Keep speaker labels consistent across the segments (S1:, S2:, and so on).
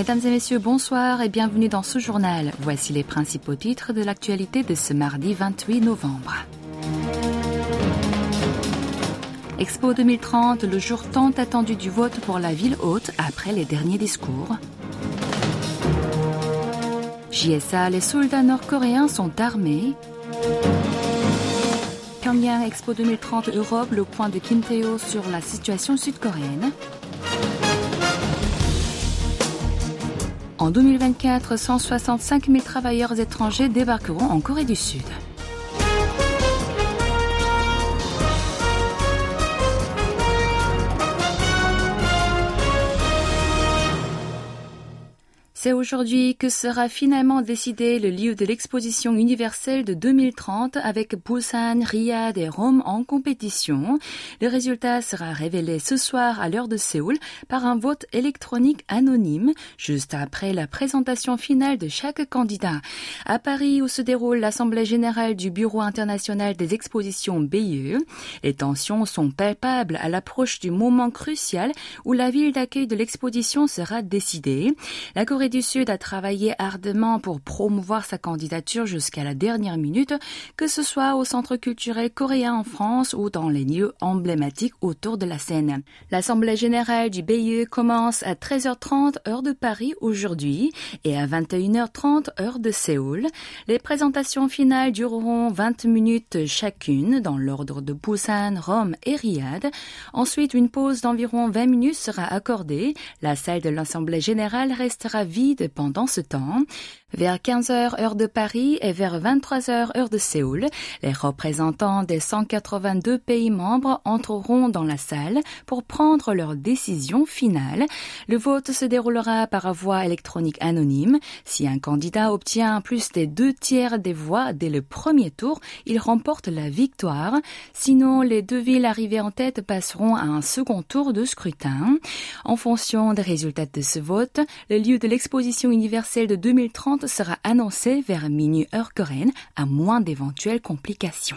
S1: Mesdames et messieurs, bonsoir et bienvenue dans ce journal. Voici les principaux titres de l'actualité de ce mardi 28 novembre. Expo 2030, le jour tant attendu du vote pour la ville haute après les derniers discours. JSA, les soldats nord-coréens sont armés. Pyongyang Expo 2030 Europe, le point de Kim Tae-ho sur la situation sud-coréenne. En 2024, 165 000 travailleurs étrangers débarqueront en Corée du Sud. C'est aujourd'hui que sera finalement décidé le lieu de l'exposition universelle de 2030 avec Busan, Riyad et Rome en compétition. Le résultat sera révélé ce soir à l'heure de Séoul par un vote électronique anonyme juste après la présentation finale de chaque candidat. À Paris où se déroule l'Assemblée générale du Bureau international des expositions BIE, les tensions sont palpables à l'approche du moment crucial où la ville d'accueil de l'exposition sera décidée. Sud a travaillé ardemment pour promouvoir sa candidature jusqu'à la dernière minute, que ce soit au Centre culturel coréen en France ou dans les lieux emblématiques autour de la scène. L'Assemblée générale du BIE commence à 13h30 heure de Paris aujourd'hui et à 21h30 heure de Séoul. Les présentations finales dureront 20 minutes chacune dans l'ordre de Busan, Rome et Riyad. Ensuite, une pause d'environ 20 minutes sera accordée. La salle de l'Assemblée générale restera vide pendant ce temps. Vers 15h heure de Paris et vers 23h heure de Séoul, les représentants des 182 pays membres entreront dans la salle pour prendre leur décision finale. Le vote se déroulera par voie électronique anonyme. Si un candidat obtient plus des deux tiers des voix dès le premier tour, il remporte la victoire. Sinon, les deux villes arrivées en tête passeront à un second tour de scrutin. En fonction des résultats de ce vote, le lieu de l'exposition universelle de 2030 sera annoncé vers minuit heure coréenne à moins d'éventuelles complications.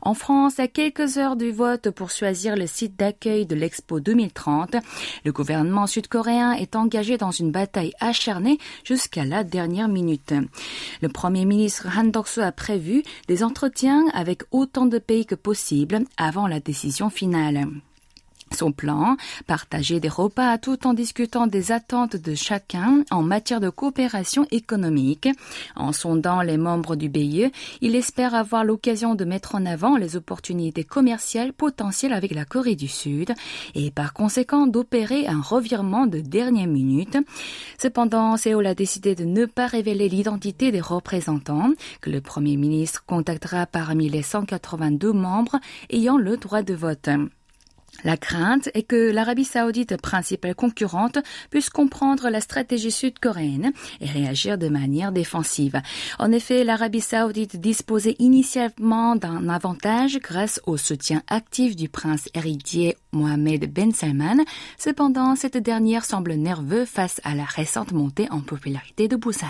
S1: En France, à quelques heures du vote pour choisir le site d'accueil de l'Expo 2030, le gouvernement sud-coréen est engagé dans une bataille acharnée jusqu'à la dernière minute. Le premier ministre Han Dok-soo a prévu des entretiens avec autant de pays que possible avant la décision finale. Son plan, partager des repas tout en discutant des attentes de chacun en matière de coopération économique. En sondant les membres du BIE, il espère avoir l'occasion de mettre en avant les opportunités commerciales potentielles avec la Corée du Sud et par conséquent d'opérer un revirement de dernière minute. Cependant, Séoul a décidé de ne pas révéler l'identité des représentants que le Premier ministre contactera parmi les 182 membres ayant le droit de vote. La crainte est que l'Arabie saoudite, principale concurrente, puisse comprendre la stratégie sud-coréenne et réagir de manière défensive. En effet, l'Arabie saoudite disposait initialement d'un avantage grâce au soutien actif du prince héritier Mohamed Ben Salman. Cependant, cette dernière semble nerveuse face à la récente montée en popularité de Busan.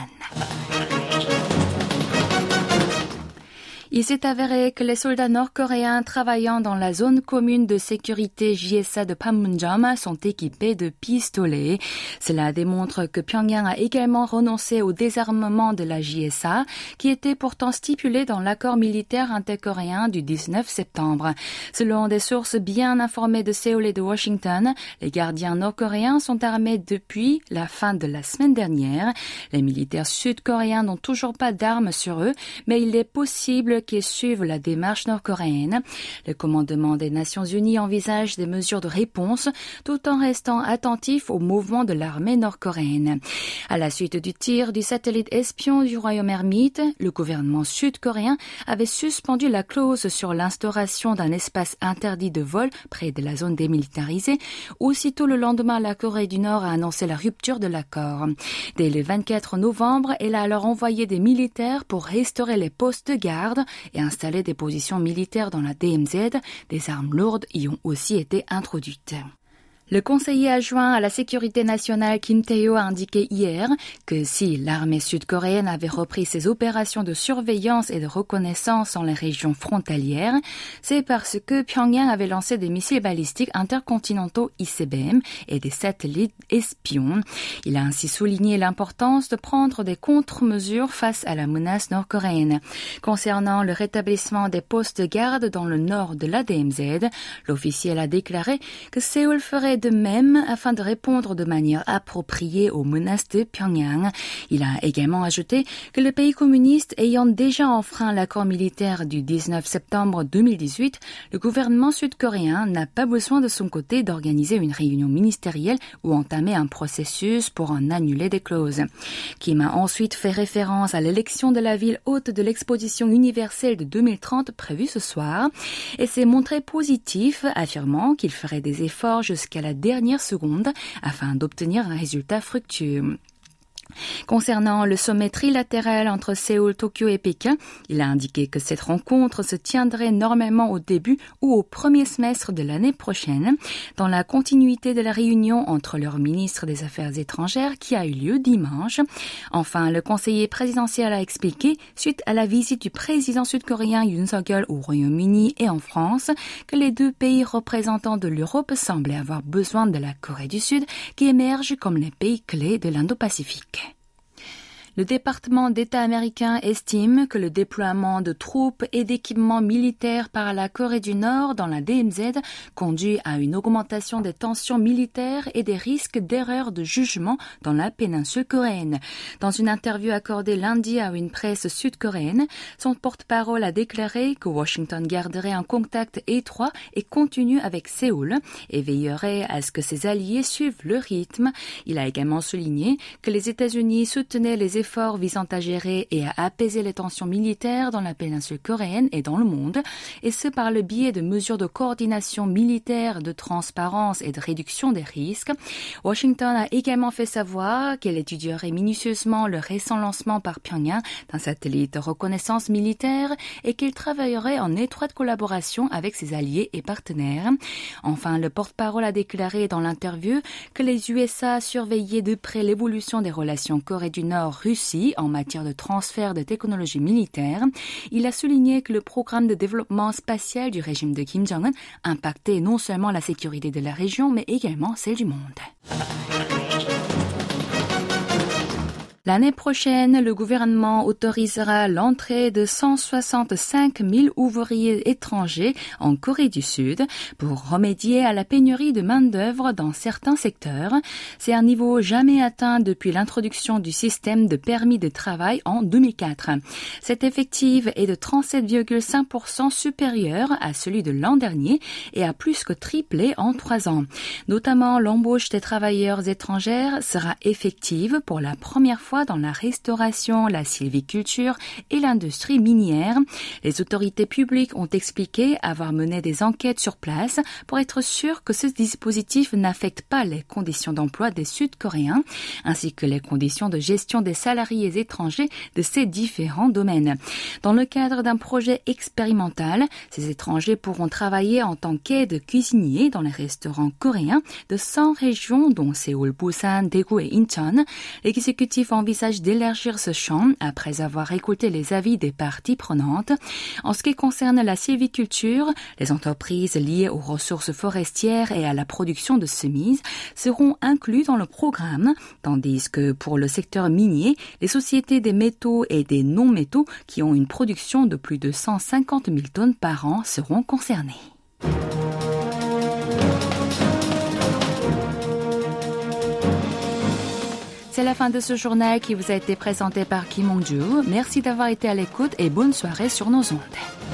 S1: Il s'est avéré que les soldats nord-coréens travaillant dans la zone commune de sécurité JSA de Panmunjom sont équipés de pistolets. Cela démontre que Pyongyang a également renoncé au désarmement de la JSA, qui était pourtant stipulé dans l'accord militaire intercoréen du 19 septembre. Selon des sources bien informées de Séoul et de Washington, les gardiens nord-coréens sont armés depuis la fin de la semaine dernière. Les militaires sud-coréens n'ont toujours pas d'armes sur eux, mais il est possible qui suivent la démarche nord-coréenne. Le commandement des Nations Unies envisage des mesures de réponse tout en restant attentif au mouvement de l'armée nord-coréenne. À la suite du tir du satellite espion du royaume ermite, le gouvernement sud-coréen avait suspendu la clause sur l'instauration d'un espace interdit de vol près de la zone démilitarisée. Aussitôt le lendemain, la Corée du Nord a annoncé la rupture de l'accord. Dès le 24 novembre, elle a alors envoyé des militaires pour restaurer les postes de garde et installer des positions militaires dans la DMZ, des armes lourdes y ont aussi été introduites. Le conseiller adjoint à la sécurité nationale Kim Tae-ho a indiqué hier que si l'armée sud-coréenne avait repris ses opérations de surveillance et de reconnaissance dans les régions frontalières, c'est parce que Pyongyang avait lancé des missiles balistiques intercontinentaux ICBM et des satellites espions. Il a ainsi souligné l'importance de prendre des contre-mesures face à la menace nord-coréenne. Concernant le rétablissement des postes de garde dans le nord de l'ADMZ, l'officiel a déclaré que Séoul ferait de même afin de répondre de manière appropriée aux menaces de Pyongyang. Il a également ajouté que le pays communiste ayant déjà enfreint l'accord militaire du 19 septembre 2018, le gouvernement sud-coréen n'a pas besoin de son côté d'organiser une réunion ministérielle ou entamer un processus pour en annuler des clauses. Kim a ensuite fait référence à l'élection de la ville haute de l'exposition universelle de 2030 prévue ce soir et s'est montré positif, affirmant qu'il ferait des efforts jusqu'à la dernière seconde afin d'obtenir un résultat fructueux. Concernant le sommet trilatéral entre Séoul, Tokyo et Pékin, il a indiqué que cette rencontre se tiendrait normalement au début ou au premier semestre de l'année prochaine, dans la continuité de la réunion entre leur ministre des Affaires étrangères qui a eu lieu dimanche. Enfin, le conseiller présidentiel a expliqué, suite à la visite du président sud-coréen Yoon Suk-yeol au Royaume-Uni et en France, que les deux pays représentants de l'Europe semblaient avoir besoin de la Corée du Sud qui émerge comme les pays clés de l'Indo-Pacifique. Le département d'État américain estime que le déploiement de troupes et d'équipements militaires par la Corée du Nord dans la DMZ conduit à une augmentation des tensions militaires et des risques d'erreurs de jugement dans la péninsule coréenne. Dans une interview accordée lundi à une presse sud-coréenne, son porte-parole a déclaré que Washington garderait un contact étroit et continu avec Séoul et veillerait à ce que ses alliés suivent le rythme. Il a également souligné que les États-Unis soutenaient les efforts visant à gérer et à apaiser les tensions militaires dans la péninsule coréenne et dans le monde, et ce par le biais de mesures de coordination militaire, de transparence et de réduction des risques. Washington a également fait savoir qu'elle étudierait minutieusement le récent lancement par Pyongyang d'un satellite de reconnaissance militaire et qu'il travaillerait en étroite collaboration avec ses alliés et partenaires. Enfin, le porte-parole a déclaré dans l'interview que les USA surveillaient de près l'évolution des relations Corée du Nord-Russie en matière de transfert de technologies militaires. Il a souligné que le programme de développement spatial du régime de Kim Jong-un impactait non seulement la sécurité de la région, mais également celle du monde. L'année prochaine, le gouvernement autorisera l'entrée de 165 000 ouvriers étrangers en Corée du Sud pour remédier à la pénurie de main-d'œuvre dans certains secteurs. C'est un niveau jamais atteint depuis l'introduction du système de permis de travail en 2004. Cet effectif est de 37,5% supérieur à celui de l'an dernier et a plus que triplé en trois ans. Notamment, l'embauche des travailleurs étrangères sera effective pour la première fois dans la restauration, la sylviculture et l'industrie minière. Les autorités publiques ont expliqué avoir mené des enquêtes sur place pour être sûr que ce dispositif n'affecte pas les conditions d'emploi des Sud-Coréens, ainsi que les conditions de gestion des salariés étrangers de ces différents domaines. Dans le cadre d'un projet expérimental, ces étrangers pourront travailler en tant qu'aide cuisinier dans les restaurants coréens de 100 régions dont Séoul, Busan, Daegu et Incheon. L'exécutif envisage d'élargir ce champ après avoir écouté les avis des parties prenantes. En ce qui concerne la sylviculture, les entreprises liées aux ressources forestières et à la production de semis seront inclus dans le programme, tandis que pour le secteur minier, les sociétés des métaux et des non-métaux qui ont une production de plus de 150 000 tonnes par an seront concernées. C'est la fin de ce journal qui vous a été présenté par Kim Hong-ju. Merci d'avoir été à l'écoute et bonne soirée sur nos ondes.